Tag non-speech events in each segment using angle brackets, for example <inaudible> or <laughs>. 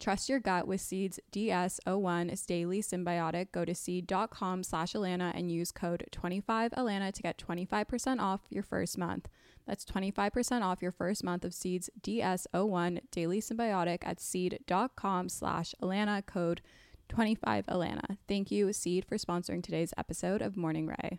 Trust your gut with Seeds DS01 is daily synbiotic. Go to seed.com slash Allana and use code 25Alana to get 25% off your first month. That's 25% off your first month of Seeds DS01 Daily Synbiotic at seed.com slash Allana code 25Alana. Thank you, Seed, for sponsoring today's episode of Morning Rae.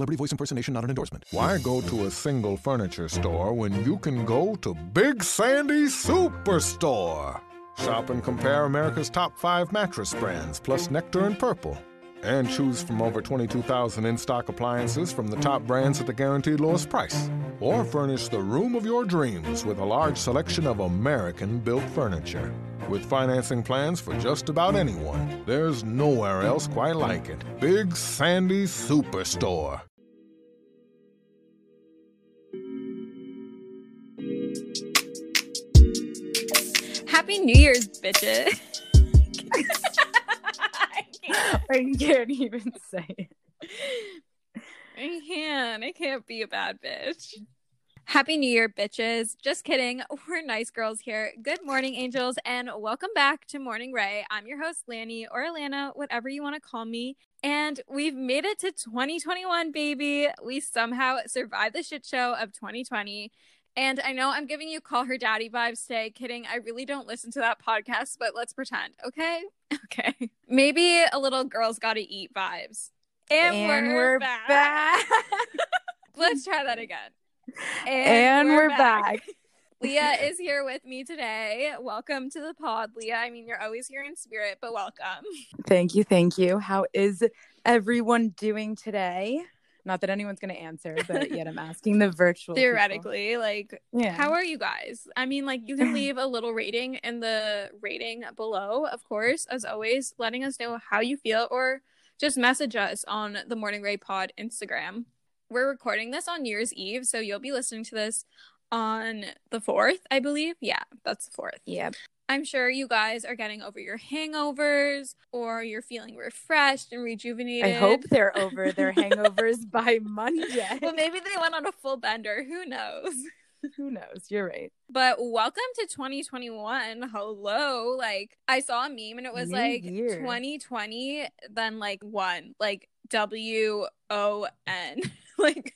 Celebrity voice impersonation not an endorsement. Why go to a single furniture store when you can go to Big Sandy Superstore? Shop and compare America's top five mattress brands, plus Nectar and Purple. And choose from over 22,000 in stock appliances from the top brands at the guaranteed lowest price. Or furnish the room of your dreams with a large selection of American built furniture. With financing plans for just about anyone, there's nowhere else quite like it. Big Sandy Superstore. New Year's, bitches. <laughs> I can't even say it. I can't. I can't be a bad bitch. Happy New Year, bitches. Just kidding. We're nice girls here. Good morning, angels, and welcome back to Morning Rae. I'm your host, Lani or Allana, whatever you want to call me. And we've made it to 2021, baby. We somehow survived the shit show of 2020. And I know I'm giving you call her daddy vibes today. Kidding. I really don't listen to that podcast, but let's pretend, okay? <laughs> Okay. Maybe a little girls gotta eat vibes. And, And we're, we're back. back. <laughs> let's try that again. And we're back. <laughs> Lea is here with me today. Welcome to the pod, Lea. I mean, you're always here in spirit, but welcome. Thank you, thank you. How is everyone doing today? Not that anyone's going to answer, but yet I'm <laughs> asking the virtual. people. Theoretically, like, Yeah. how are you guys? I mean, like, you can <laughs> leave a little rating in the rating below, of course, as always, letting us know how you feel or just message us on the Morning Rae Pod Instagram. We're recording this on New Year's Eve, so you'll be listening to this on the 4th, I believe. Yeah, that's the 4th. Yep. I'm sure you guys are getting over your hangovers or you're feeling refreshed and rejuvenated. I hope they're <laughs> over their hangovers by Monday. <laughs> Well, maybe they went on a full bender. Who knows? Who knows? You're right. But welcome to 2021. Hello. Like, I saw a meme and it was New like year. 2020, then like one, like W O N, <laughs> like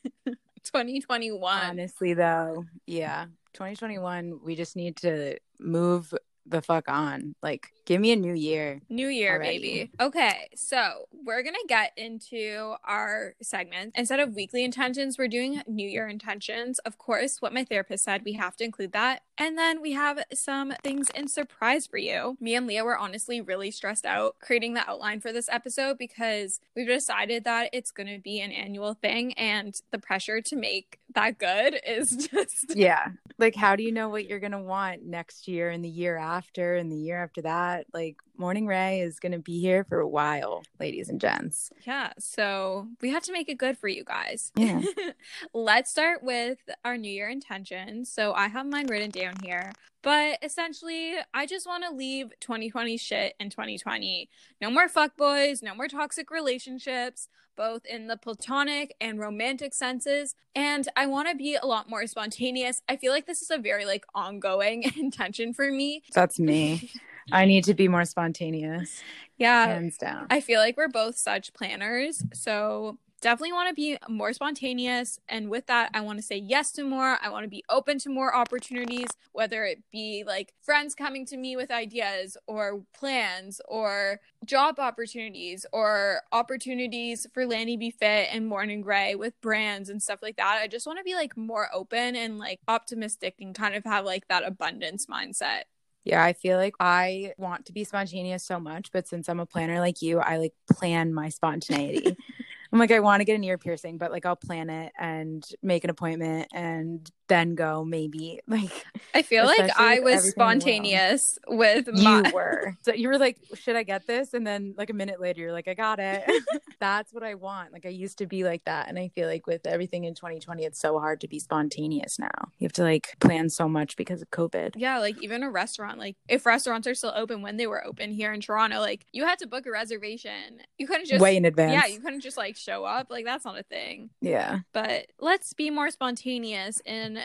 2021. Honestly, though, yeah, 2021, we just need to move the fuck on. Like, Give me a new year. New year, already. baby. Okay, so we're gonna get into our segment. Instead of weekly intentions, we're doing New Year intentions. Of course, what my therapist said, we have to include that. And then we have some things in surprise for you. Me and Lea were honestly really stressed out creating the outline for this episode because we've decided that it's gonna be an annual thing, and the pressure to make that good is <laughs> just Yeah. Like, how do you know what you're going to want next year and the year after and the year after that? Like, Morning Rae is going to be here for a while, ladies and gents. Yeah, so we have to make it good for you guys. Yeah. <laughs> Let's start with our New Year intentions. So I have mine written down here. But essentially, I just want to leave 2020 shit in 2020. No more fuckboys, no more toxic relationships, both in the platonic and romantic senses. And I want to be a lot more spontaneous. I feel like this is a very like ongoing <laughs> intention for me. That's me. <laughs> I need to be more spontaneous, Yeah. hands down. I feel like we're both such planners. So definitely want to be more spontaneous. And with that, I want to say yes to more. I want to be open to more opportunities, whether it be like friends coming to me with ideas or plans or job opportunities or opportunities for Lani B Fit and Morning Rae with brands and stuff like that. I just want to be like more open and like optimistic and kind of have like that abundance mindset. Yeah, I feel like I want to be spontaneous so much, but since I'm a planner like you, I like plan my spontaneity. <laughs> I'm like, I want to get an ear piercing, but like I'll plan it and make an appointment and then go maybe. <laughs> Like I feel like I was everything alone. spontaneous with you my were. <laughs> So you were like, should I get this? And then like a minute later, you're like, I got it. <laughs> That's what I want. Like I used to be like that. And I feel like with everything in 2020, it's so hard to be spontaneous now. You have to like plan so much because of COVID. Yeah, like even a restaurant, like if restaurants are still open when they were open here in Toronto, like you had to book a reservation. You couldn't just Way in advance. Yeah, you couldn't just like show up. Like that's not a thing. Yeah. But let's be more spontaneous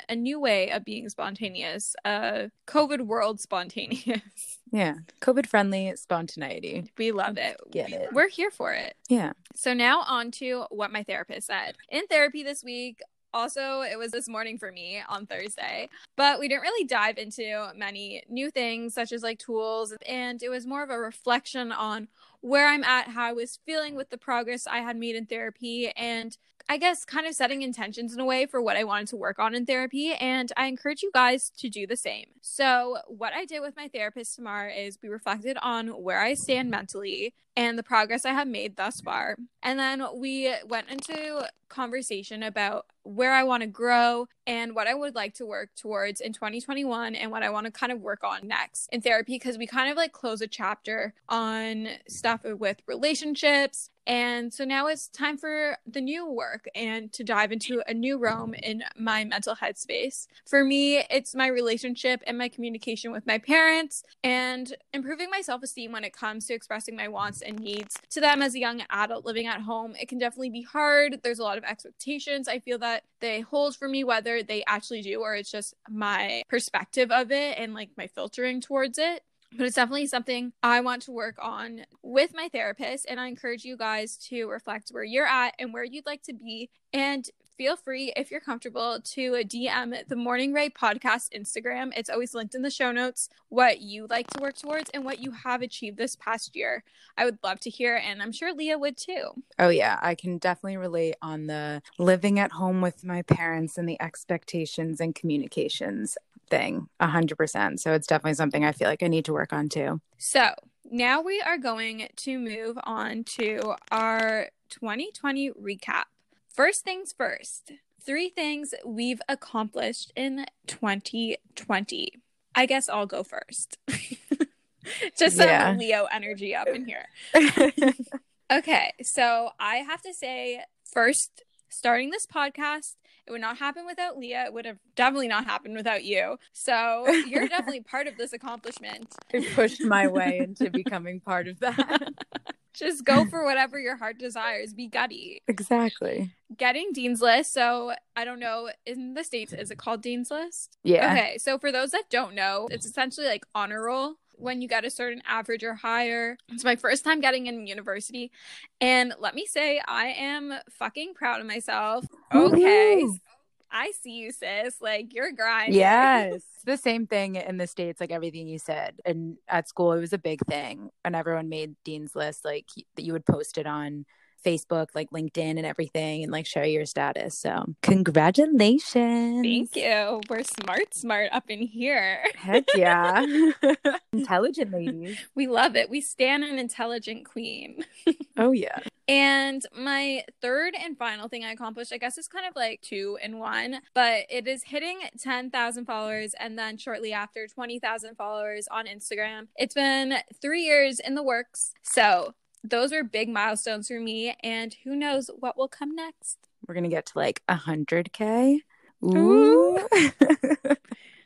a new way of being spontaneous. Uh COVID world spontaneous. <laughs> Yeah. COVID friendly spontaneity. we love it. Get it. We're here for it. Yeah. So now on to what my therapist said. In therapy this week, also it was this morning for me on Thursday, but we didn't really dive into many new things such as like tools and it was more of a reflection on where I'm at, how I was feeling with the progress I had made in therapy and I guess kind of setting intentions in a way for what I wanted to work on in therapy. And I encourage you guys to do the same. So, what I did with my therapist tomorrow is we reflected on where I stand mentally and the progress I have made thus far. And then we went into conversation about where I want to grow and what I would like to work towards in 2021 and what I want to kind of work on next in therapy because we kind of like close a chapter on stuff with relationships. And so now it's time for the new work and to dive into a new realm in my mental headspace. For me, it's my relationship and my communication with my parents and improving my self esteem when it comes to expressing my wants and needs to them as a young adult living at home. It can definitely be hard. There's a lot of expectations I feel that they hold for me, whether they actually do or it's just my perspective of it and like my filtering towards it. But it's definitely something I want to work on with my therapist. And I encourage you guys to reflect where you're at and where you'd like to be. And feel free, if you're comfortable, to DM the Morning Rae podcast Instagram. It's always linked in the show notes what you like to work towards and what you have achieved this past year. I would love to hear, and I'm sure Lea would too. Oh yeah, I can definitely relate on the living at home with my parents and the expectations and communications thing. A hundred percent. So it's definitely something I feel like I need to work on too. So now we are going to move on to our 2020 recap. First things first, three things we've accomplished in 2020. I guess I'll go first. <laughs> Just some Yeah. Leo energy up in here. <laughs> Okay, so I have to say, first, starting this podcast, it would not happen without Lea. It would have definitely not happened without you. So you're <laughs> definitely part of this accomplishment. I pushed my way into becoming part of that. Just go for whatever your heart desires. Be gutty. exactly. Getting Dean's List. So I don't know, in the States, is it called Dean's List? Yeah. Okay, so for those that don't know, it's essentially like honor roll when you get a certain average or higher. It's my first time getting in university. And let me say, I am fucking proud of myself. Okay. Woohoo. I see you, sis. Like you're grinding. Yes. <laughs> The same thing in the States, like everything you said. And at school, it was a big thing. And everyone made Dean's List, like that you would post it on Facebook, like LinkedIn and everything, and like share your status. So, congratulations. Thank you. We're smart, smart up in here. Heck yeah. <laughs> Intelligent ladies. We love it. We stand an intelligent queen. <laughs> oh, yeah. And my third and final thing I accomplished, I guess, is kind of like two in one, but it is hitting 10,000 followers and then shortly after 20,000 followers on Instagram. It's been three years in the works. So those are big milestones for me. And who knows what will come next? We're going to get to like 100K. Ooh. <laughs>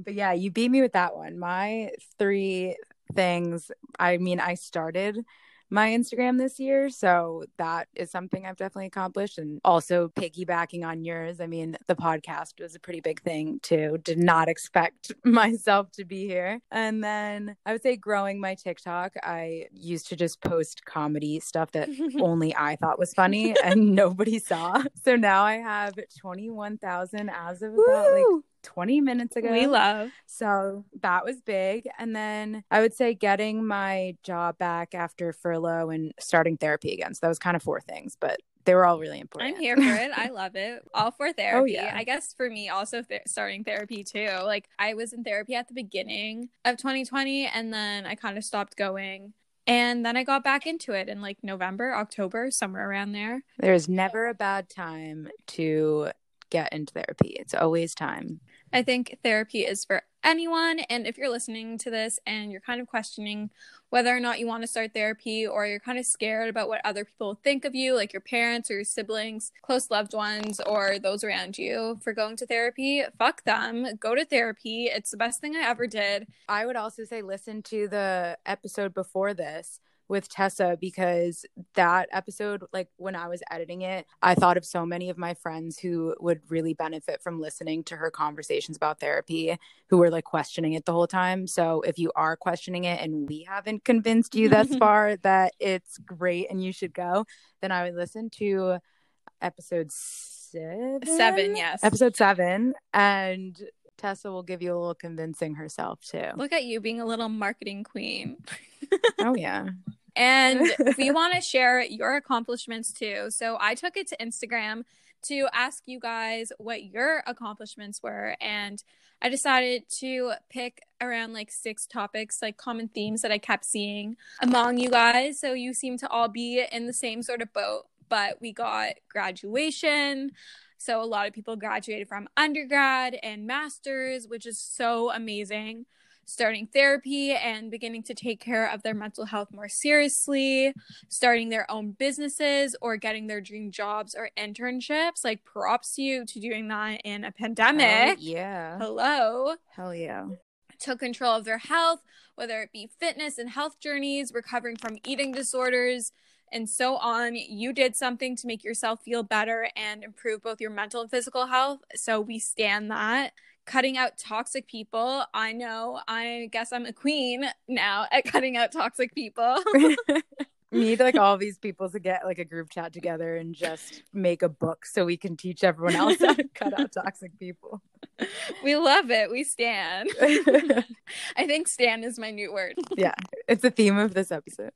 but yeah, you beat me with that one. My three things, I mean, I started my Instagram this year. So that is something I've definitely accomplished. And also piggybacking on yours, I mean, the podcast was a pretty big thing too. Did not expect <laughs> myself to be here. And then I would say growing my TikTok, I used to just post comedy stuff that <laughs> only I thought was funny and nobody saw. <laughs> So now I have 21,000 as of about like 20 minutes ago. We love. So that was big. And then I would say getting my job back after furlough and starting therapy again. So that was kind of four things, but they were all really important. I'm here for it. I <laughs> love it. All for oh, therapy. Oh, yeah. I guess for me, also th- starting therapy too. Like I was in therapy at the beginning of 2020 and then I kind of stopped going. And then I got back into it in like November, October, somewhere around there. There's never a bad time to get into therapy. It's always time. I think therapy is for anyone. And if you're listening to this and you're kind of questioning whether or not you want to start therapy or you're kind of scared about what other people think of you, like your parents or your siblings, close loved ones, or those around you for going to therapy, fuck them. Go to therapy. It's the best thing I ever did. I would also say listen to the episode before this with Tessa because that episode, like when I was editing it, I thought of so many of my friends who would really benefit from listening to her conversations about therapy, who were like questioning it the whole time. So if you are questioning it and we haven't convinced you thus <laughs> far that it's great and you should go, then I would listen to episode seven. Seven, yes. Episode seven. And Tessa will give you a little convincing herself too. Look at you being a little marketing queen. oh <laughs> yeah. And <laughs> we want to share your accomplishments too. So I took it to Instagram to ask you guys what your accomplishments were and I decided to pick around like six topics, like common themes that I kept seeing among you guys. So you seem to all be in the same sort of boat, but we got graduation, so a lot of people graduated from undergrad and masters, which is so amazing. Starting therapy and beginning to take care of their mental health more seriously, starting their own businesses or getting their dream jobs or internships. Like, props to you to doing that in a pandemic. yeah. Hello. Hell yeah. Took control of their health, whether it be fitness and health journeys, recovering from eating disorders, and so on. You did something to make yourself feel better and improve both your mental and physical health. So we stand that. Cutting out toxic people. I know, I guess I'm a queen now at <laughs> cutting out toxic people. <laughs> need like <laughs> all these people to get like a group chat together and just make a book so we can teach everyone else how to cut out toxic people. We love it. We stand. <laughs> <laughs> I think stand is my new word. Yeah, it's the theme of this episode.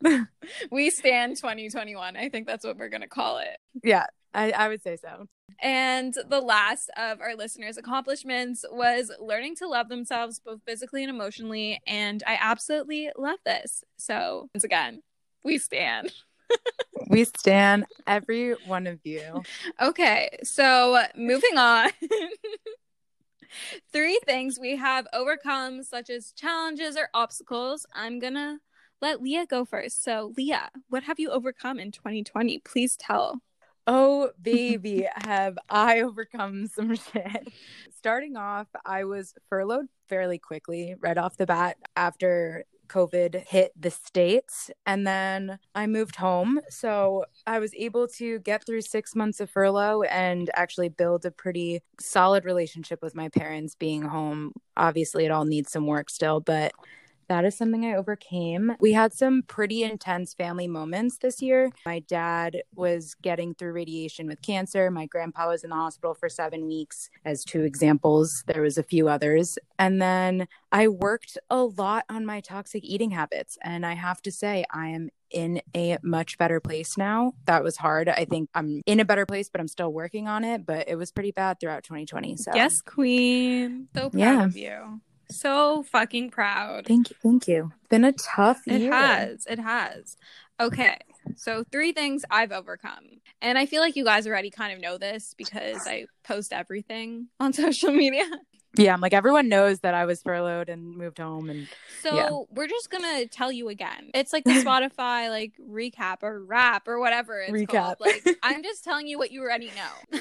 we stand 2021. I think that's what we're going to call it. Yeah, I, I would say so. And the last of our listeners' accomplishments was learning to love themselves both physically and emotionally. And I absolutely love this. So, once again, we stand. <laughs> we stand every one of you. Okay, so moving on. Three things we have overcome, such as challenges or obstacles. I'm gonna let Lea go first. So, Lea, what have you overcome in 2020? Please tell. Oh, baby, <laughs> have I overcome some shit. Starting off, I was furloughed fairly quickly right off the bat after COVID hit the States. And then I moved home. So I was able to get through six months of furlough and actually build a pretty solid relationship with my parents being home. Obviously, it all needs some work still, but that is something I overcame. We had some pretty intense family moments this year. My dad was getting through radiation with cancer. My grandpa was in the hospital for seven weeks, as two examples. There was a few others. And then I worked a lot on my toxic eating habits. And I have to say, I am in a much better place now. That was hard. I think I'm in a better place, but I'm still working on it. But it was pretty bad throughout 2020. So, Yes, queen. So proud Yeah. of you. So fucking proud. thank you. Thank you. Been a tough It year. It has. It has. Okay. So, three things I've overcome. And I feel like you guys already kind of know this because I post everything on <laughs> social media. Yeah, I'm like, everyone knows that I was furloughed and moved home. And So, Yeah. we're just going to tell you again. It's like the <laughs> Spotify like recap or rap or whatever it's Recap. called. <laughs> Like, I'm just telling you what you already know.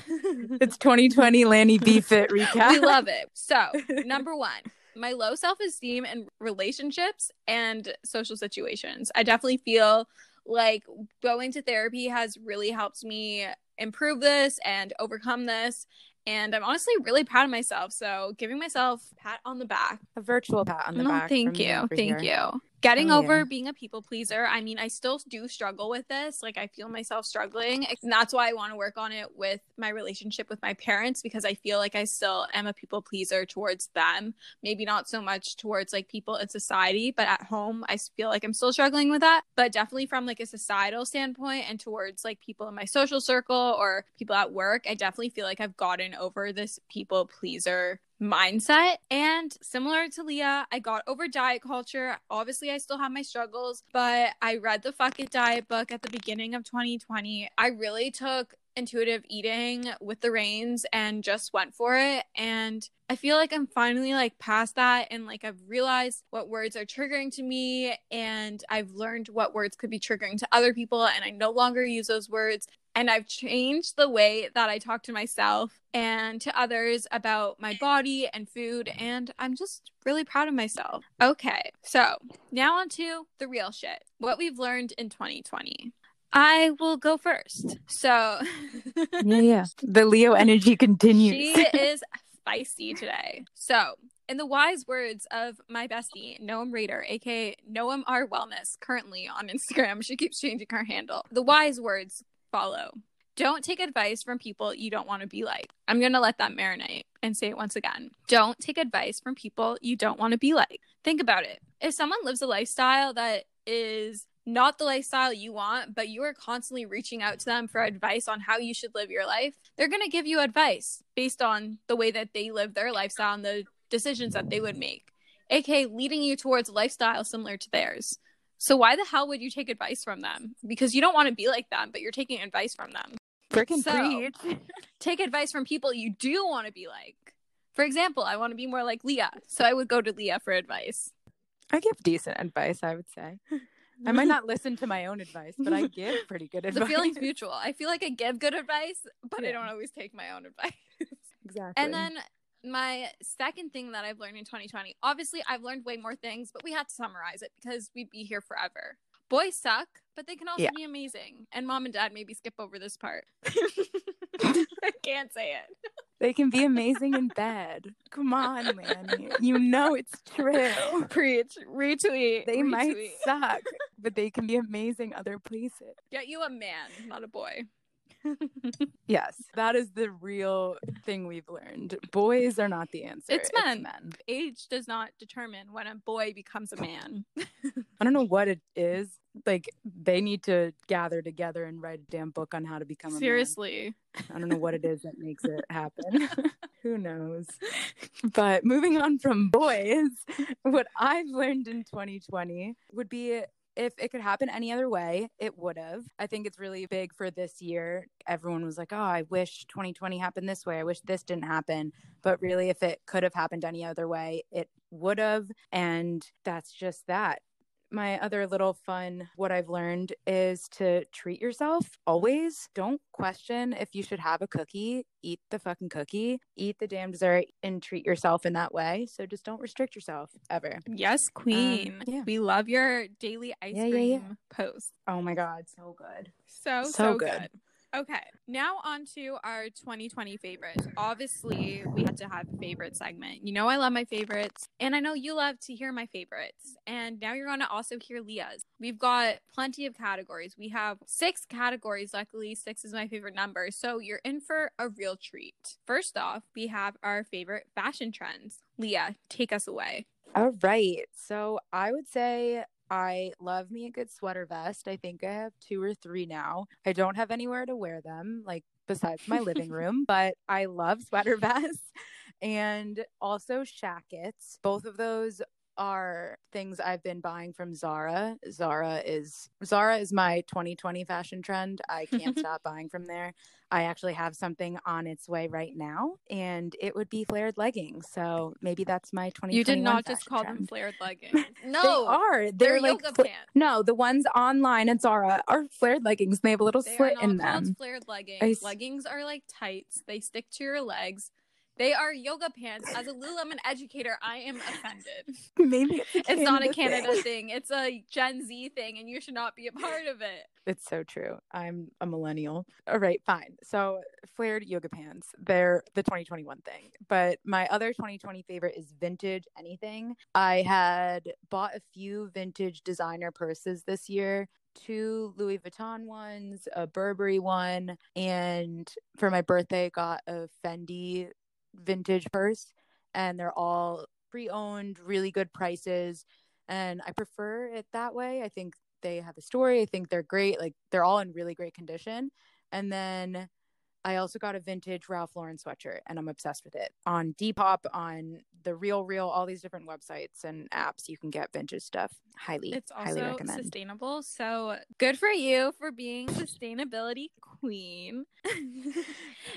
it's 2020 Lani B Fit recap. we love it. So, number one, my low self esteem in relationships and social situations. I definitely feel like going to therapy has really helped me improve this and overcome this. And I'm honestly really proud of myself. So, giving myself a pat on the back. A virtual pat on the No, back. thank you. Thank here. you. Getting Oh, over yeah. being a people pleaser. I mean, I still do struggle with this. Like, I feel myself struggling. And that's why I want to work on it with my relationship with my parents because I feel like I still am a people pleaser towards them. Maybe not so much towards like people in society, but at home, I feel like I'm still struggling with that. But definitely from like a societal standpoint and towards like people in my social circle or people at work, I definitely feel like I've gotten over this people pleaser mindset. And similar to Lea, I got over diet culture. Obviously, I still have my struggles, but I read the Fuck It Diet book at the beginning of 2020. I really took intuitive eating with the reins and just went for it. And I feel like I'm finally like past that and like I've realized what words are triggering to me and I've learned what words could be triggering to other people and I no longer use those words and I've changed the way that I talk to myself and to others about my body and food and I'm just really proud of myself. Okay. So, now on to the real shit. What we've learned in 2020. I will go first. So, <laughs> Yeah, yeah. The Leo energy continues. she is feisty today. So, in the wise words of my bestie, Noam Raider, aka Noam R Wellness, currently on Instagram, she keeps changing her handle. The wise words follow. Don't take advice from people you don't want to be like. I'm going to let that marinate and say it once again. Don't take advice from people you don't want to be like. Think about it. If someone lives a lifestyle that is not the lifestyle you want, but you are constantly reaching out to them for advice on how you should live your life, they're going to give you advice based on the way that they live their lifestyle and the decisions that they would make, aka leading you towards a lifestyle similar to theirs. So why the hell would you take advice from them? Because you don't want to be like them, but you're taking advice from them. Freaking So- preach. <laughs> Take advice from people you do want to be like. For example, I want to be more like Lea, so I would go to Lea for advice. I give decent advice, I would say. I might not listen to my own advice, but I <laughs> give pretty good advice. The feeling's mutual. I feel like I give good advice, but I don't always take my own advice. Exactly. And then my second thing that I've learned in 2020, obviously I've learned way more things, but we had to summarize it because we'd be here forever. Boys suck, but they can also Yeah. be amazing. And mom and dad maybe skip over this part. <laughs> <laughs> I can't say it. they can be amazing in bed. Come on, man. You know it's true. <laughs> Preach, retweet. They might suck, but they can be amazing other places. Get you a man, not a boy. <laughs> Yes, that is the real thing we've learned. Boys are not the answer. It's men. Men. Age does not determine when a boy becomes a man. I don't know what it is. Like they need to gather together and write a damn book on how to become a man. Seriously. I don't know what it is that makes it <laughs> happen. Who knows? But moving on from boys, <laughs> what I've learned in 2020 would be if it could happen any other way, it would have. I think it's really big for this year. Everyone was like, oh, I wish 2020 happened this way. I wish this didn't happen. But really, if it could have happened any other way, it would have. And that's just that my other little fun what I've learned is to treat yourself always. Don't question if you should have a cookie. Eat the fucking cookie. Eat the damn dessert and treat yourself in that way. So just don't restrict yourself ever. Yes, queen. Um, yeah. We love your daily ice Yeah, yeah, cream yeah. post. Oh my god, so good. So, so, So good. good. Okay, now on to our 2020 favorites. Obviously, we had to have a favorite segment. You know, I love my favorites, and I know you love to hear my favorites. And now you're going to also hear Lea's. We've got plenty of categories. We have six categories. Luckily, six is my favorite number. So you're in for a real treat. First off, we have our favorite fashion trends. Lea, take us away. All right. So I would say I love me a good sweater vest. I think I have two or three now. I don't have anywhere to wear them, like besides my living <laughs> room, but I love sweater <laughs> vests and also shackets. Both of those are things I've been buying from Zara. Zara is Zara is my 2020 fashion trend. I can't <laughs> stop buying from there. I actually have something on its way right now, and it would be flared leggings. So maybe that's my 2020. You did not just call trend. them flared <laughs> leggings. No, they are. They're, they're like yoga fla- pants. no, the ones online at Zara are flared leggings. They have a little They slit in them. flared leggings. I leggings are like tights. They stick to your legs. They are yoga pants. As a Lululemon educator, I am offended. <laughs> Maybe it's, It's not a Canada Canada thing. thing. It's a Gen Z thing, and you should not be a part of it. It's so true. I'm a millennial. All right, fine. So flared yoga pants. They're the 2021 thing. But my other 2020 favorite is vintage anything. I had bought a few vintage designer purses this year. Two Louis Vuitton ones, a Burberry one, and for my birthday got a Fendi vintage purse and they're all pre-owned, really good prices and I prefer it that way. I think they have a story. I think they're great. Like they're all in really great condition. And then I also got a vintage Ralph Lauren sweatshirt and I'm obsessed with it. On Depop, on the Real Real, all these different websites and apps you can get vintage stuff. Highly, It's highly recommend. sustainable. So good for you for being sustainability queen. <laughs>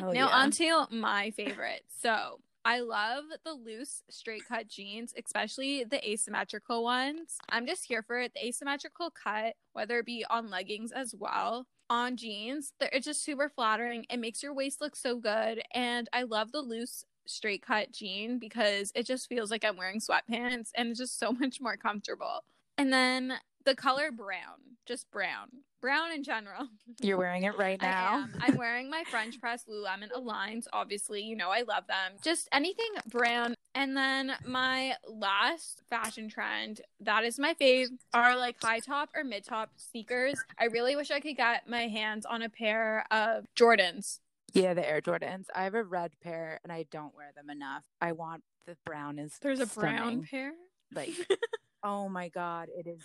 Now yeah. on to my favorite. So I love the loose straight cut jeans, especially the asymmetrical ones. I'm just here for it. The asymmetrical cut, whether it be on leggings as well, on jeans, it's just super flattering. It makes your waist look so good. And I love the loose straight cut jean because it just feels like I'm wearing sweatpants and it's just so <laughs> much more comfortable. And then the color brown, just brown, brown in general. <laughs> You're wearing it right I now. am. I'm wearing my French press Lululemon Aligns. Obviously, you know I love them. Just anything brown. And then my last fashion trend that is my fave are like high top or mid top sneakers. I really wish I could get my hands on a pair of Jordans. Yeah, the Air Jordans. I have a red pair and I don't wear them enough. I want the brown is There's a brown pair. Like, <laughs> oh my god, it is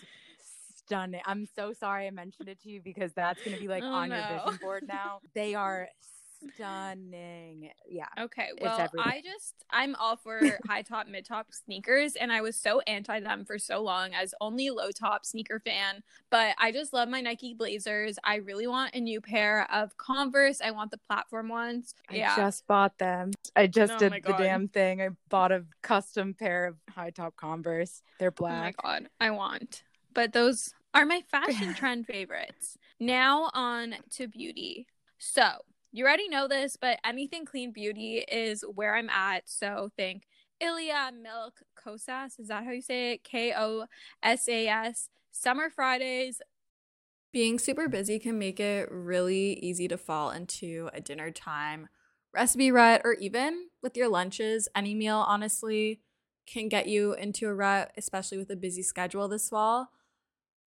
stunning. I'm so sorry I mentioned it to you because that's gonna be like Oh, on your vision board <laughs> now. They are stunning. Yeah. Okay, well. I just I'm all for <laughs> high top, mid top sneakers, and I was so anti them for so long as only low top sneaker fan. But I just love my Nike Blazers. I really want a new pair of Converse. I want the platform ones. I yeah, just bought them. I oh just Oh did the damn thing. I bought a custom pair of high top Converse. They're black. oh my god, I want. But those are my <laughs> fashion trend favorites. Now on to beauty. So you already know this, but anything clean beauty is where I'm at. So think Ilia Milk Kosas. Is that how you say it? K O S A S. Summer Fridays. Being super busy can make it really easy to fall into a dinner time recipe rut, or even with your lunches. Any meal, honestly, can get you into a rut, especially with a busy schedule this fall.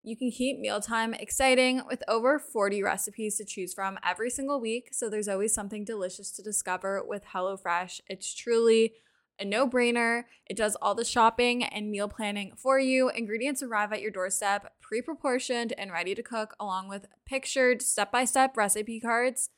You can keep mealtime exciting with over 40 recipes to choose from every single week, so there's always something delicious to discover with HelloFresh. It's truly a no brainer. It does all the shopping and meal planning for you. Ingredients arrive at your doorstep, pre proportioned and ready to cook, along with pictured step by step recipe cards.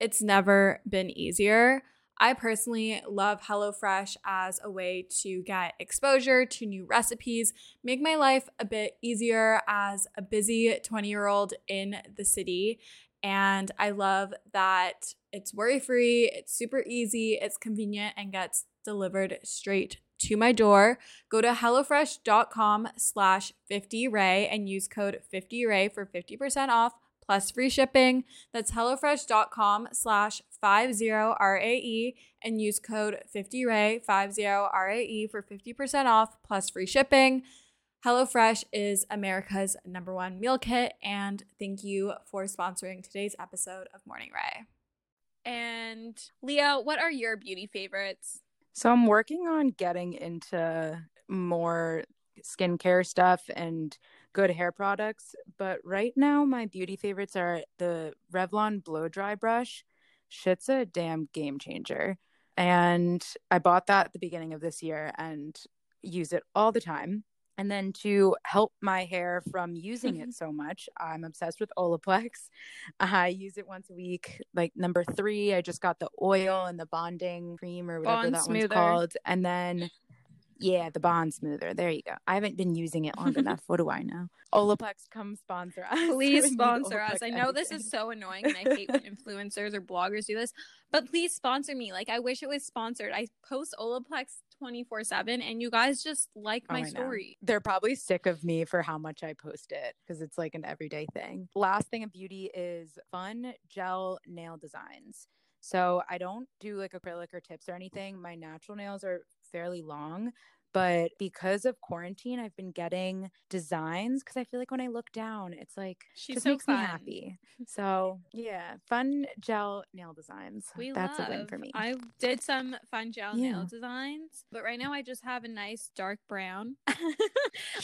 It's never been easier. I personally love HelloFresh as a way to get exposure to new recipes, make my life a bit easier as a busy 20 year old in the city. And I love that it's worry free, it's super easy, it's convenient, and gets delivered straight to my door. Go to HelloFresh.com slash 50RAE and use code 50RAE for 50% off plus free shipping. That's HelloFresh.com slash 50RAE and use code 50Ray, 50RAE for 50% off plus free shipping. HelloFresh is America's number one meal kit, and thank you for sponsoring today's episode of Morning Rae. And Leo, what are your beauty favorites? So I'm working on getting into more skincare stuff and good hair products, but right now my beauty favorites are the Revlon blow dry brush. Shit's a damn game changer. And I bought that at the beginning of this year and use it all the time. And then to help my hair from using it <laughs> so much, I'm obsessed with Olaplex. I use it once a week. Like number three, I just got the oil and the bonding cream or whatever Bond that Smoother. one's called. And then, yeah, the bond smoother. There you go. I haven't been using it long <laughs> enough. What do I know? Olaplex, come sponsor us. <laughs> Please sponsor us. I know this is so annoying and I hate when <laughs> influencers or bloggers do this, but please sponsor me. Like, I wish it was sponsored. I post Olaplex 24 7 and you guys just like Oh, my know. story. They're probably sick of me for how much I post it because it's like an everyday thing. Last thing of beauty is fun gel nail designs. So I don't do like acrylic or tips or anything. My natural nails are fairly long. But because of quarantine, I've been getting designs because I feel like when I look down, it's like she just so makes fun. me happy. So yeah, fun gel nail designs. We That's love. a win for me. I did some fun gel Yeah. nail designs, but right now I just have a nice dark brown <laughs> on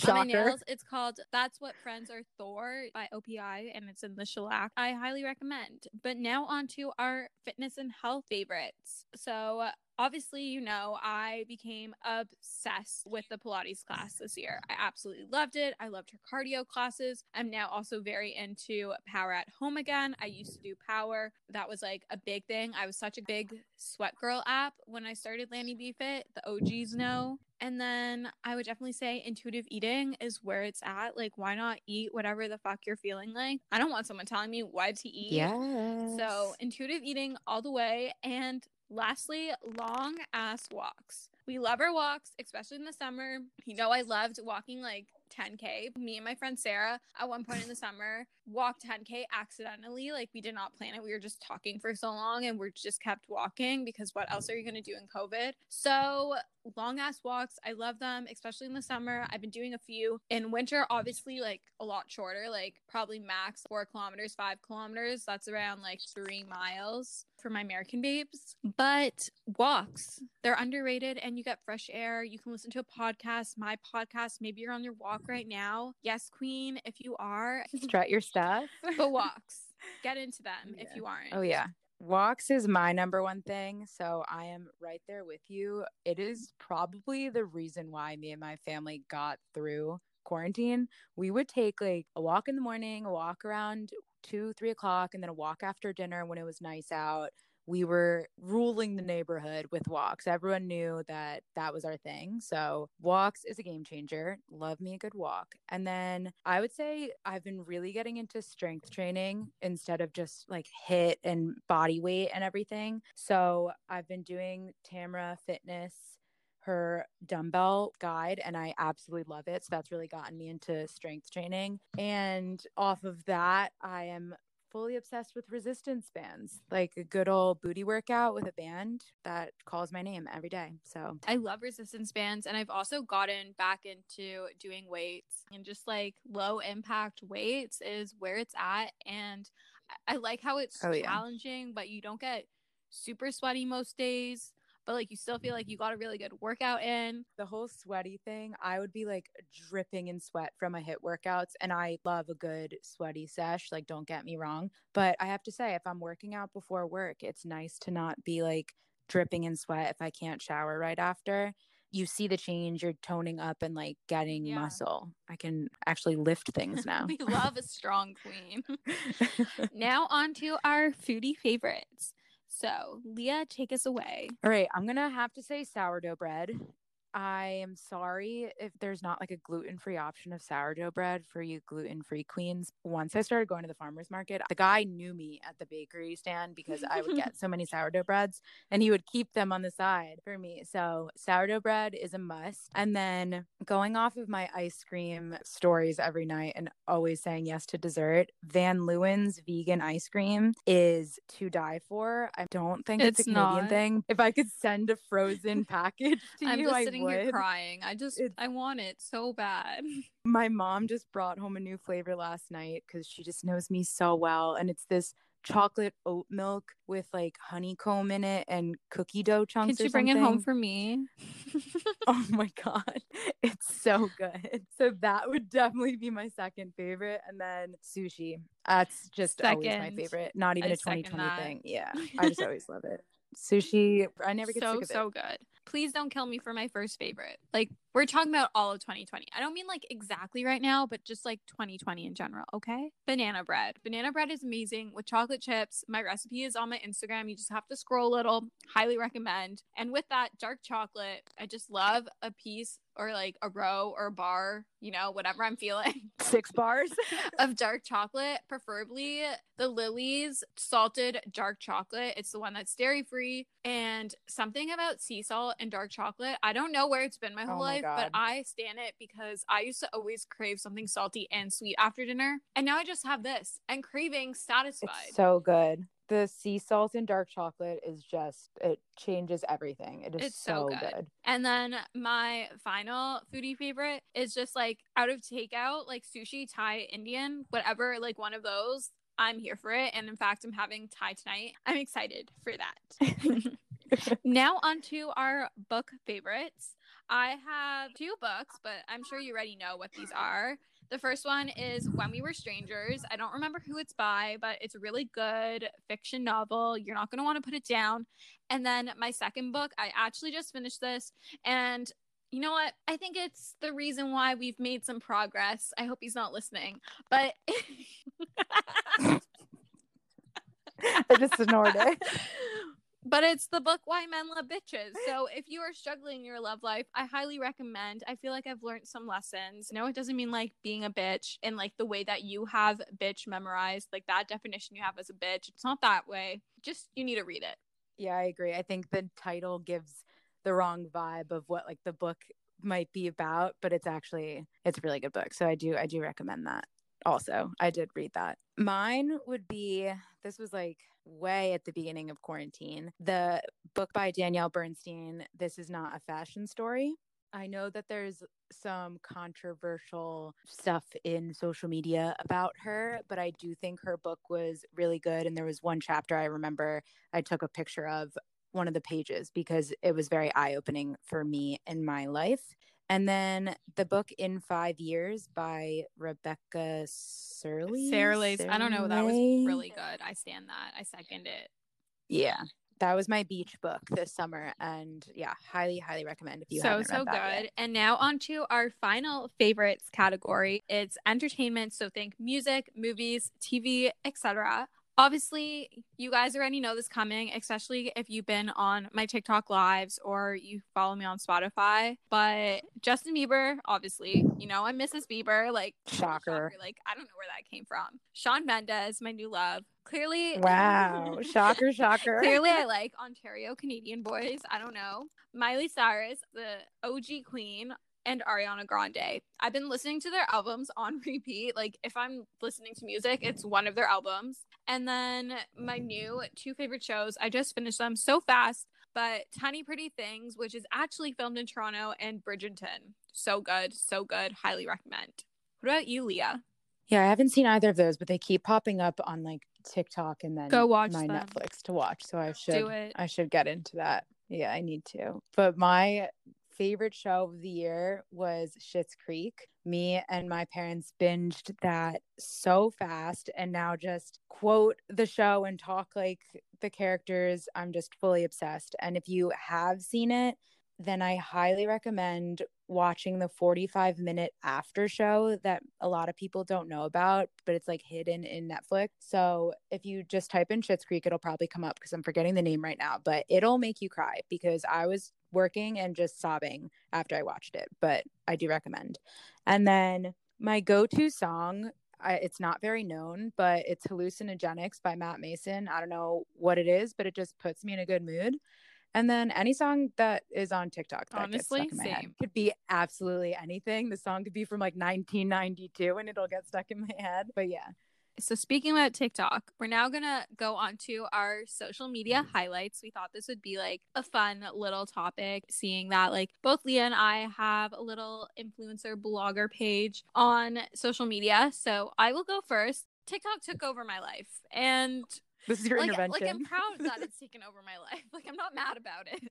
my nails. It's called That's What Friends Are Thor by OPI and it's in the shellac. I highly recommend. But now on to our fitness and health favorites. So obviously, you know, I became obsessed with the Pilates class this year. I absolutely loved it. I loved her cardio classes. I'm now also very into power at home again. I used to do power. That was like a big thing. I was such a big sweat girl app when I started Lani B Fit. The OGs know. And then I would definitely say intuitive eating is where it's at. Like, why not eat whatever the fuck you're feeling like? I don't want someone telling me what to eat. Yes. So, intuitive eating all the way. And lastly, long ass walks. We love our walks, especially in the summer. You know, I loved walking like 10K. Me and my friend Sarah, at one point in the summer, walked 10K accidentally. Like, we did not plan it. We were just talking for so long and we just kept walking because what else are you going to do in COVID? So, long ass walks. I love them, especially in the summer. I've been doing a few in winter, obviously, like a lot shorter, like probably max four kilometers, five kilometers. That's around like three miles for my American babes. But walks, they're underrated and you get fresh air. You can listen to a podcast, my podcast. Maybe you're on your walk right now. Yes, Queen, if you are, strut your stuff. <laughs> but walks, get into them if you aren't. Oh yeah. Walks is my number one thing. So I am right there with you. It is probably the reason why me and my family got through quarantine. We would take like a walk in the morning, a walk around two, three o'clock, and then a walk after dinner when it was nice out. We were ruling the neighborhood with walks. Everyone knew that that was our thing. So, walks is a game changer. Love me a good walk. And then I would say I've been really getting into strength training instead of just like HIIT and body weight and everything. So, I've been doing Tamra Fitness her dumbbell guide and I absolutely love it. So that's really gotten me into strength training. And off of that, I am fully obsessed with resistance bands, like a good old booty workout with a band that calls my name every day. So I love resistance bands and I've also gotten back into doing weights and just like low impact weights is where it's at and I- like how it's Oh, yeah. challenging but you don't get super sweaty most days but like you still feel like you got a really good workout in. the whole sweaty thing, I would be like dripping in sweat from my HIIT workouts. And I love a good sweaty sesh. Like, don't get me wrong. But I have to say, if I'm working out before work, it's nice to not be like dripping in sweat if I can't shower right after. You see the change, you're toning up and like getting Yeah. muscle. I can actually lift things <laughs> now. we love a strong queen. <laughs> now on to our foodie favorites. So, Leah, take us away. All right, I'm gonna have to say sourdough bread. I am sorry if there's not like a gluten free option of sourdough bread for you gluten free queens. Once I started going to the farmer's market, the guy knew me at the bakery stand because I would get <laughs> so many sourdough breads and he would keep them on the side for me. So, sourdough bread is a must. And then going off of my ice cream stories every night and always saying yes to dessert, Van Leeuwen's vegan ice cream is to die for. I don't think it's, It's a Canadian not. thing. If I could send a frozen package to I'm you, just I sitting would. here crying. I just It's- I want it so bad. <laughs> My mom just brought home a new flavor last night because she just knows me so well. And it's this chocolate oat milk with like honeycomb in it and cookie dough chunks. Could you bring it home for me? <laughs> Oh my god, <laughs> it's so good. So that would definitely be my second favorite, and then sushi. That's just always my favorite. Not even I a 2020 that. thing. Yeah, I just always love it. Sushi, I never get so sick of so it. good. Please don't kill me for my first favorite. Like we're talking about all of 2020. I don't mean like exactly right now, but just like 2020 in general. Okay. Banana bread. Banana bread is amazing with chocolate chips. My recipe is on my Instagram. You just have to scroll a little. Highly recommend. And with that dark chocolate, I just love a piece or like a row or a bar. You know, whatever I'm feeling. <laughs> Six bars. <laughs> of dark chocolate, preferably the Lily's salted dark chocolate. It's the one that's dairy free. And something about sea salt and dark chocolate, I don't know where it's been my whole Oh my life, but I stand it because I used to always crave something salty and sweet after dinner. And now I just have this and craving satisfied. It's so good. The sea salt and dark chocolate is just it changes everything. It is It's so so, good. good. And then my final foodie favorite is just like out of takeout, like sushi, Thai, Indian, whatever, like one of those. I'm here for it. And in fact, I'm having Thai tonight. I'm excited for that. <laughs> now, on to our book favorites. I have two books, but I'm sure you already know what these are. The first one is When We Were Strangers. I don't remember who it's by, but it's a really good fiction novel. You're not going to want to put it down. And then my second book, I actually just finished this. And you know what? I think it's the reason why we've made some progress. I hope he's not listening. But <laughs> I just snorted. <laughs> but it's the book Why Men Love Bitches. <laughs> So if you are struggling in your love life, I highly recommend. I feel like I've learned some lessons. No, it doesn't mean like being a bitch and like the way that you have bitch memorized, like that definition you have as a bitch. It's not that way. Just you need to read it. Yeah, I agree. I think the title gives the wrong vibe of what like the book might be about, but it's actually it's a really good book. So I do I do recommend that. Also, I did read that. Mine would be this was like way at the beginning of quarantine. The book by Danielle Bernstein, This is not a fashion story. I know that there's some controversial stuff in social media about her, but I do think her book was really good. And there was one chapter I remember I took a picture of one of the pages because it was very eye opening for me in my life. And then the book In Five Years by Rebecca Surley. Sarah I don't know. That was really good. I stand that. I second it. Yeah. That was my beach book this summer. And yeah, highly, highly recommend if you so so good yet. and now on to our final favorites category it's entertainment so think music movies tv etc obviously you guys already know this coming especially if you've been on my tiktok lives or you follow me on spotify but justin bieber obviously you know i'm mrs bieber like <laughs> Shocker. like i don't know where that came from shawn mendes my new love clearly <laughs> Wow. shocker, shocker. Clearly, I like Ontario Canadian boys. I don't know. Miley Cyrus, the OG queen, and Ariana Grande. I've been listening to their albums on <laughs> repeat. Like, if I'm listening to music, it's one of their albums. And then my new two favorite shows, I just finished them so fast, but Tiny Pretty Things, which is actually filmed in Toronto, and Bridgerton. So good, so good. Highly recommend. What about you, Lea? Yeah, I haven't seen either of those, but they keep popping up on like TikTok and then Go watch my them. Netflix to watch. So I should Do it. I should get into that. Yeah, I need to. But my favorite show of the year was Schitt's Creek. Me and my parents binged that so fast and now just quote the show and talk like the characters. I'm just fully obsessed. And if you have seen it, then I highly recommend watching the 45 minute after show that a lot of people don't know about, but it's like hidden in Netflix. So if you just type in Schitt's Creek, it'll probably come up because I'm forgetting the name right now, but it'll make you cry because I was working and just sobbing after I watched it. But I do recommend. And then my go to song. I, it's not very known, but it's Hallucinogenics by Matt Maeson. I don't know what it is, but it just puts me in a good mood. And then any song that is on TikTok that Honestly, gets stuck in my head same. could be absolutely anything. The song could be from like 1992 and it'll get stuck in my head. But yeah, So, speaking about TikTok, we're now going to go on to our social media mm-hmm. highlights. We thought this would be like a fun little topic, seeing that like both Lea and I have a little influencer blogger page on social media. So, I will go first. TikTok took over my life. And this is your like, intervention. Like, I'm proud that <laughs> it's taken over my life. <laughs> Like, I'm not mad about it.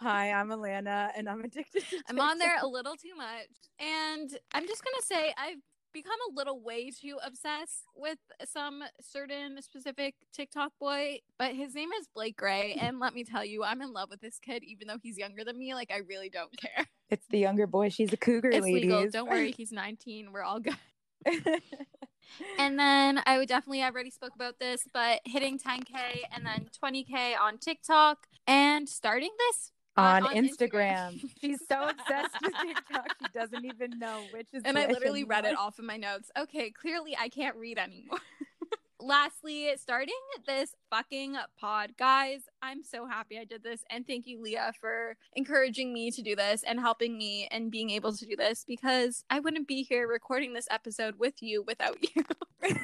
Hi, I'm Allana, and I'm addicted to I'm on there a little too much. And I'm just going to say, I've become a little way too obsessed with some certain specific TikTok boy, but his name is Blake Gray. And let me tell you, I'm in love with this kid, even though he's younger than me. Like, I really don't care. It's the younger boy. She's a cougar, It's ladies. legal. Don't worry. He's 19. We're all good. <laughs> and then I would definitely, I already spoke about this, but hitting 10K and then 20K on TikTok and starting this on, on Instagram. Instagram. <laughs> She's so obsessed with TikTok, she doesn't even know which is. and I literally read it off of my notes. Okay, clearly I can't read anymore. <laughs> Lastly, starting this fucking pod, guys, I'm so happy I did this. And thank you, Lea, for encouraging me to do this and helping me and being able to do this because I wouldn't be here recording this episode with you without you. <laughs>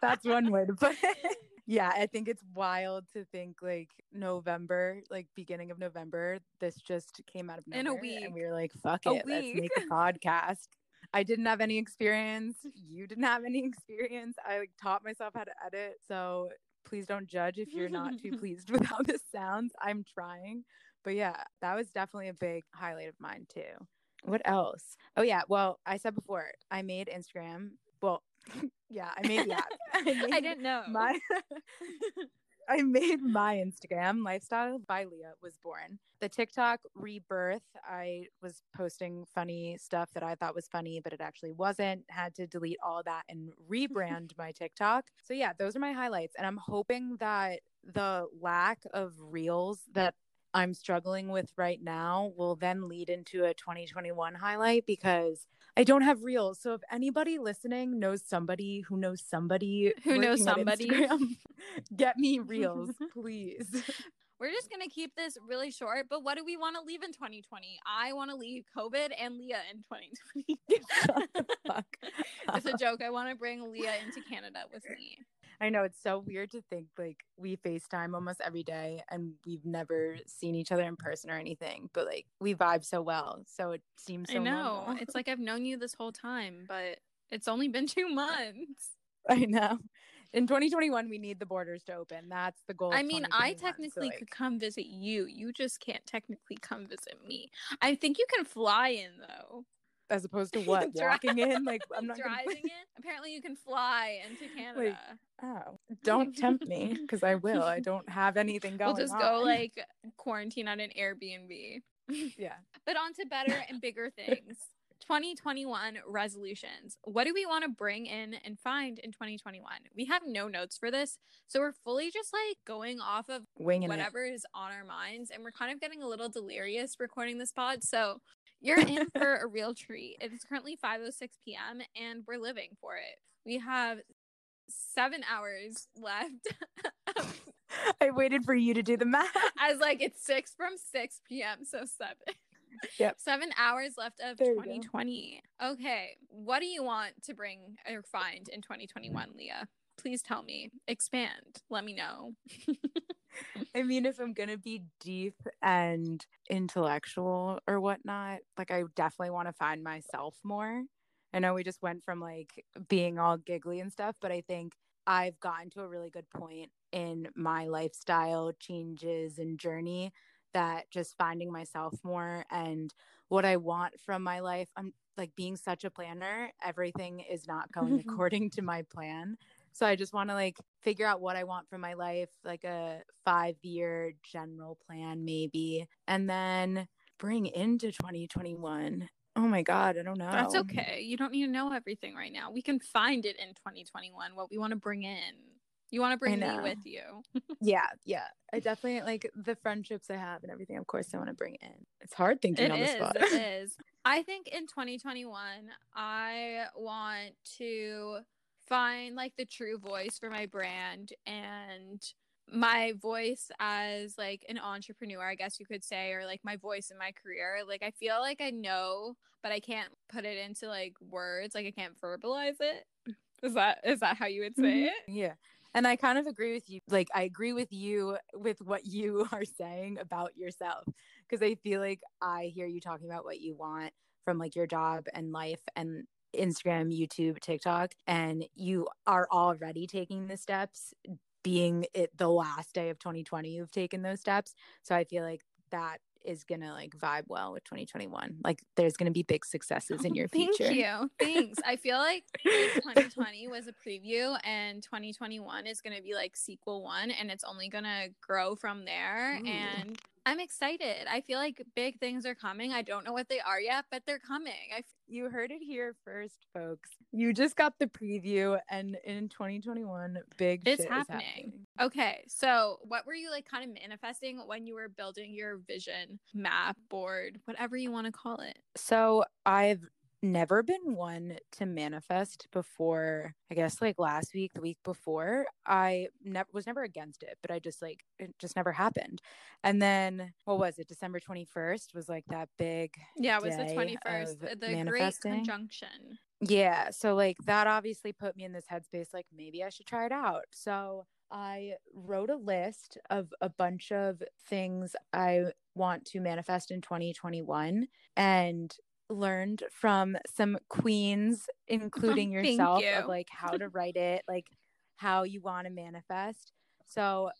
That's one way to put it. Yeah, I think it's wild to think like November, like beginning of November, this just came out of In a nowhere, week. and we were like, "Fuck A it, let's make a <laughs> podcast." I didn't have any experience. You didn't have any <laughs> experience. I like taught myself how to edit, so please don't judge if you're not too <laughs> pleased with how this sounds. I'm trying, but yeah, that was definitely a big highlight of mine too. What else? Oh yeah, well, I said before, I made Instagram. Well, yeah, I made the app. <laughs> I, I didn't know. my <laughs> I made my Instagram lifestyle by Lea was born. The TikTok rebirth, I was posting funny stuff that I thought was funny, but it actually wasn't. Had to delete all that and rebrand <laughs> my TikTok. So yeah, those are my highlights. And I'm hoping that the lack of reels that I'm struggling with right now will then lead into a 2021 highlight because I don't have reels. So if anybody listening knows somebody who knows somebody Who knows somebody. Instagram, <laughs> get me reels, <laughs> please. We're just gonna keep this really short, but what do we want to leave in 2020? I want to leave COVID and Lea in 2020. <laughs> Shut the fuck it's a joke. I want to bring Lea into Canada with me. I know it's so weird to think like we FaceTime almost every day and we've never seen each other in person or anything, but like we vibe so well. So it seems so I know. It's like <laughs> I've known you this whole time, but it's only been two months. I know. In 2021, we need the borders to open. That's the goal. I mean, I 2021. So, technically could come visit you. You just can't technically come visit me. I think you can fly in though. As opposed to <laughs> what <laughs> walking in. Like I'm not gonna- driving in. <laughs> Apparently, you can fly into Canada. Oh, don't tempt me because I will. I don't have anything going. we'll just go like quarantine on an Airbnb. yeah. But on to better and bigger things. 2021 resolutions. What do we want to bring in and find in 2021? We have no notes for this. So we're fully just like going off of Winging whatever is on our minds. And we're kind of getting a little delirious recording this pod. So you're in <laughs> for a real treat. It is currently 5.06 p.m. and we're living for it. We have seven hours left. <laughs> I waited for you to do the math. <laughs> I was like it's six from 6 p.m. So seven. Yep. Seven hours left of There 2020. Okay. What do you want to bring or find in 2021, Lea? Please tell me. Expand. Let me know. <laughs> I mean, if I'm gonna be deep and intellectual or whatnot, like I definitely want to find myself more. I know we just went from like being all giggly and stuff, but I think I've gotten to a really good point in my lifestyle changes and journey that just finding myself more and what I want from my life. I'm like being such a planner, everything is not going <laughs> according to my plan. So I just want to like figure out what I want for my life, like a five year general plan, maybe, and then bring into 2021. Oh my God, I don't know. That's okay. You don't need to know everything right now. We can find it in 2021, what we want to bring in. You want to bring me with you. <laughs> Yeah, yeah. I definitely like the friendships I have and everything. Of course, I want to bring in. It's hard thinking It on the is. spot. It <laughs> is. I think in 2021, I want to find like the true voice for my brand and my voice as like an entrepreneur, I guess you could say, or like my voice in my career. Like I feel like I know, but I can't put it into like words. Like I can't verbalize it. Is that is that how you would say mm-hmm. it? Yeah. And I kind of agree with you. Like, I agree with you with what <laughs> you are saying about yourself. Cause I feel like I hear you talking about what you want from like your job and life and Instagram, YouTube, TikTok, and you are already taking the steps, being it the last day of 2020, you've taken those steps. So I feel like that is gonna like vibe well with 2021. Like there's gonna be big successes in <laughs> your Thank future. Thank you. Thanks. I feel like 2020 <laughs> was a preview and 2021 is going to be like sequel one and it's only going to grow from there. Ooh. And I'm excited. I feel like big things are coming. I don't know what they are yet, but they're coming. I f- You heard it here first, folks. You just got the preview, and in 2021, big It's shit is happening. Okay, so what were you like kind of manifesting when you were building your vision map board, whatever you want to call it? So I've never been one to manifest before i guess like last week the week before i never was never against it but i just like it just never happened. And then what was it? December 21st was like that big Yeah, it was the 21st, the great conjunction. yeah so like that obviously put me in this headspace like maybe i should try it out. So i wrote a list of a bunch of things i want to manifest in 2021 and learned from some queens <laughs> including yourself you. of like how to <laughs> write it like how you want to manifest so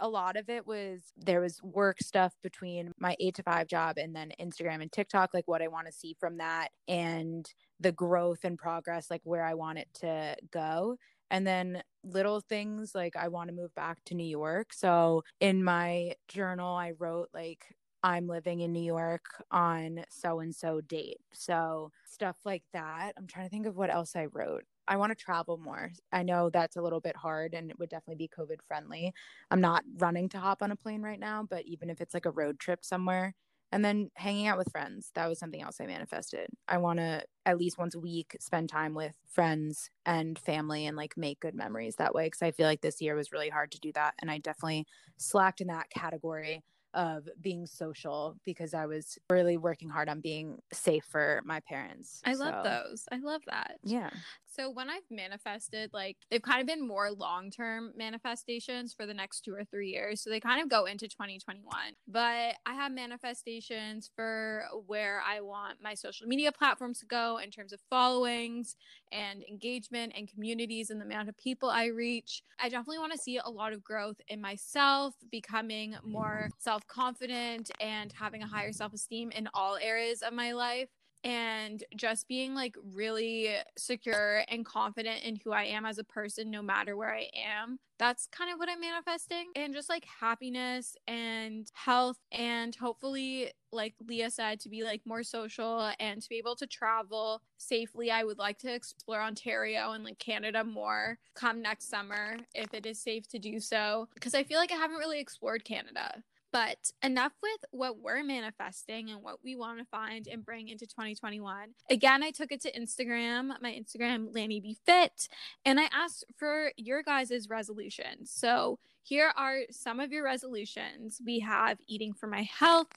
a lot of it was there was work stuff between my eight to five job and then Instagram and TikTok, like what I want to see from that and the growth and progress, like where I want it to go. And then little things like I want to move back to New York. So in my journal, I wrote like, I'm living in New York on so and so date. So stuff like that. I'm trying to think of what else I wrote. I want to travel more. I know that's a little bit hard and it would definitely be COVID friendly. I'm not running to hop on a plane right now, but even if it's like a road trip somewhere, and then hanging out with friends, that was something else I manifested. I want to at least once a week spend time with friends and family and like make good memories that way. Cause I feel like this year was really hard to do that. And I definitely slacked in that category of being social because I was really working hard on being safe for my parents. I love those. I love that. Yeah. So when I've manifested, like they've kind of been more long term manifestations for the next two or three years. So they kind of go into 2021. But I have manifestations for where I want my social media platforms to go in terms of followings and engagement and communities and the amount of people I reach. I definitely want to see a lot of growth in myself, becoming more self confident and having a higher self esteem in all areas of my life and just being like really secure and confident in who I am as a person, no matter where I am. That's kind of what I'm manifesting. And just like happiness and health, and hopefully, like Lea said, to be like more social and to be able to travel safely. I would like to explore Ontario and like Canada more come next summer if it is safe to do so, because I feel like I haven't really explored Canada. But enough with what we're manifesting and what we want to find and bring into 2021. Again, I took it to Instagram, my Instagram, Lani B Fit, and I asked for your guys' resolutions. So here are some of your resolutions. We have eating for my health,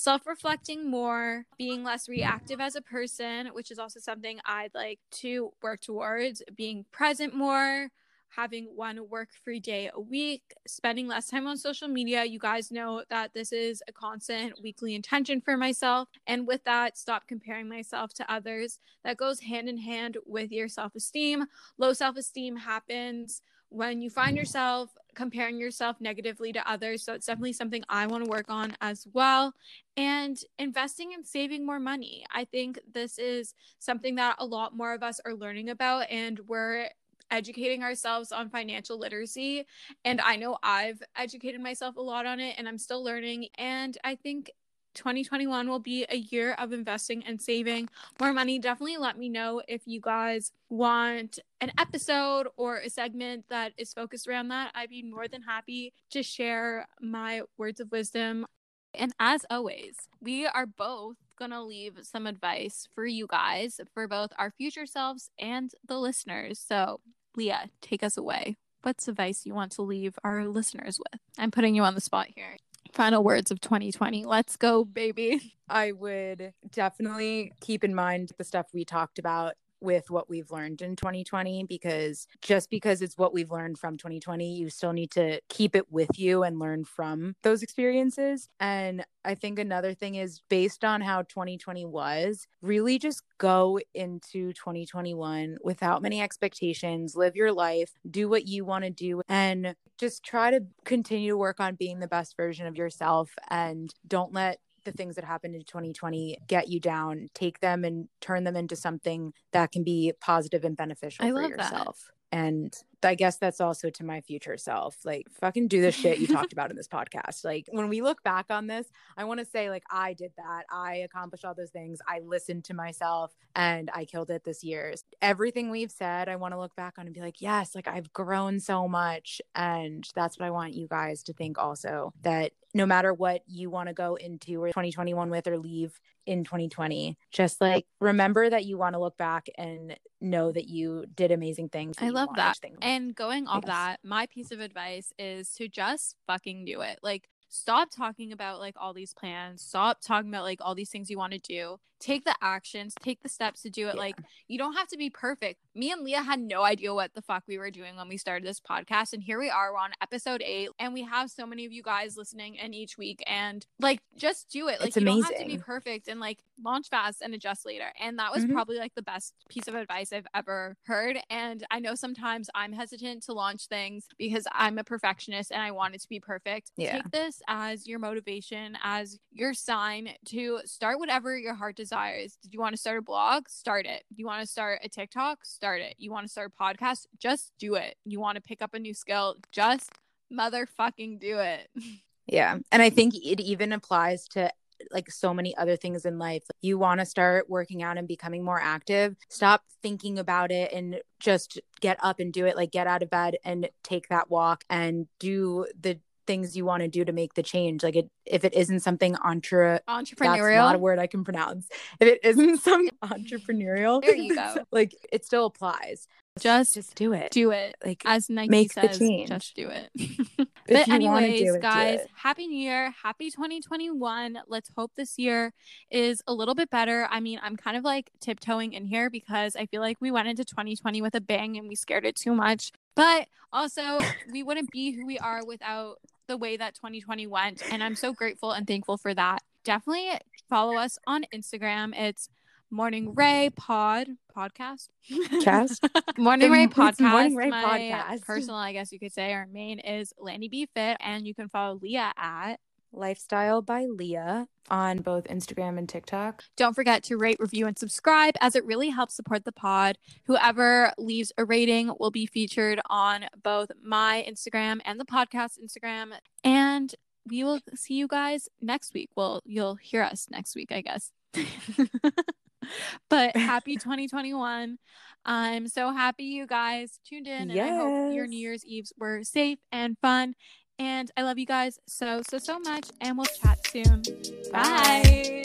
self reflecting more, being less reactive as a person, which is also something I'd like to work towards, being present more, having one work free day a week, spending less time on social media. You guys know that this is a constant weekly intention for myself. And with that, stop comparing myself to others. That goes hand in hand with your self esteem. Low self esteem happens when you find yourself comparing yourself negatively to others. So it's definitely something I want to work on as well. And investing and saving more money. I think this is something that a lot more of us are learning about, and we're educating ourselves on financial literacy. And I know I've educated myself a lot on it and I'm still learning. And I think 2021 will be a year of investing and saving more money. Definitely let me know if you guys want an episode or a segment that is focused around that. I'd be more than happy to share my words of wisdom. And as always, we are both going to leave some advice for you guys, for both our future selves and the listeners. So, Lea, take us away. What's advice you want to leave our listeners with? I'm putting you on the spot here. Final words of 2020. Let's go, baby. I would definitely keep in mind the stuff we talked about with what we've learned in 2020 because just because it's what we've learned from 2020, you still need to keep it with you and learn from those experiences. And I think another thing is based on how 2020 was, really just go into 2021 without many expectations, live your life, do what you want to do, and just try to continue to work on being the best version of yourself and don't let the things that happened in 2020 get you down take them and turn them into something that can be positive and beneficial I for yourself and I guess that's also to my future self. Like, fucking do the shit you <laughs> talked about in this podcast. Like, when we look back on this, I want to say, like, I did that. I accomplished all those things. I listened to myself and I killed it this year. Everything we've said, I want to look back on and be like, yes, like, I've grown so much. And that's what I want you guys to think also that no matter what you want to go into or 2021 with or leave in 2020, just like remember that you want to look back and know that you did amazing things. I love that. And going off Yes. that, my piece of advice is to just fucking do it. Like, stop talking about like all these plans. Stop talking about like all these things you want to do. Take the actions, take the steps to do it. Yeah. Like, you don't have to be perfect. Me and Lea had no idea what the fuck we were doing when we started this podcast. And here we are, we're on episode eight, and we have so many of you guys listening in each week. And like, just do it. Like, It's you don't have to be perfect and like launch fast and adjust later. And that was Mhm. probably like the best piece of advice I've ever heard. And I know sometimes I'm hesitant to launch things because I'm a perfectionist and I want it to be perfect. Yeah. Take this as your motivation, as your sign to start whatever your heart desires. Did you want to start a blog? Start it. Do you want to start a TikTok? Start it. You want to start a podcast? Just do it. You want to pick up a new skill? Just motherfucking do it. <laughs> Yeah. And I think it even applies to like so many other things in life. You want to start working out and becoming more active. Stop thinking about it and just get up and do it. Like get out of bed and take that walk and do the things you want to do to make the change. Like it, if it isn't something entre that's Entrepreneurial. not a word I can pronounce. If it isn't <laughs> some <laughs> entrepreneurial, There you go. <laughs> like it still applies. Just just do it. do it. Like As Nike make the says, change. just do it. <laughs> But anyways, it, guys, happy new year. Happy 2021. Let's hope this year is a little bit better. I mean, I'm kind of like tiptoeing in here because I feel like we went into 2020 with a bang and we scared it too much. But also, we wouldn't be who we are without the way that 2020 went. And I'm so grateful and thankful for that. Definitely follow us on Instagram. It's Morning Rae Pod podcast. Cast? <laughs> Morning Rae podcast. Morning Rae My Podcast. Personal, I guess you could say. Our main is Lani B Fit, and you can follow Lea at. Lifestyle by Lea on both Instagram and TikTok. Don't forget to rate, review, and subscribe, as it really helps support the pod. Whoever leaves a rating will be featured on both my Instagram and the podcast Instagram. And we will see you guys next week. Well, you'll hear us next week, I guess. <laughs> <laughs> but happy 2021. I'm so happy you guys tuned in, and I hope your New Year's Eves were safe and fun. And I love you guys so, so, so much. And we'll chat soon. Bye.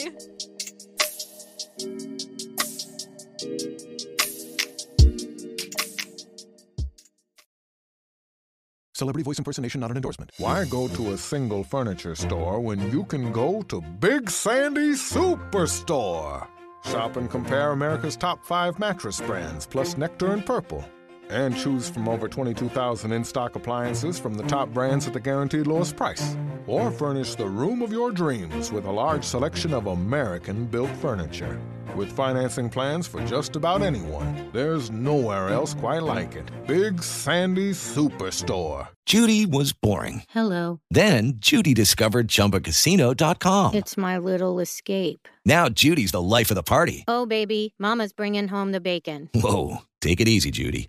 Celebrity voice impersonation not an endorsement. Why go to a single furniture store when you can go to Big Sandy Superstore? Shop and compare America's top five mattress brands, plus Nectar and Purple. And choose from over 22,000 in stock appliances from the top brands at the guaranteed lowest price. Or furnish the room of your dreams with a large selection of American built furniture. With financing plans for just about anyone, there's nowhere else quite like it. Big Sandy Superstore. Judy was boring. Hello. Then Judy discovered ChumbaCasino.com. It's my little escape. Now Judy's the life of the party. Oh, baby, Mama's bringing home the bacon. Whoa, take it easy, Judy.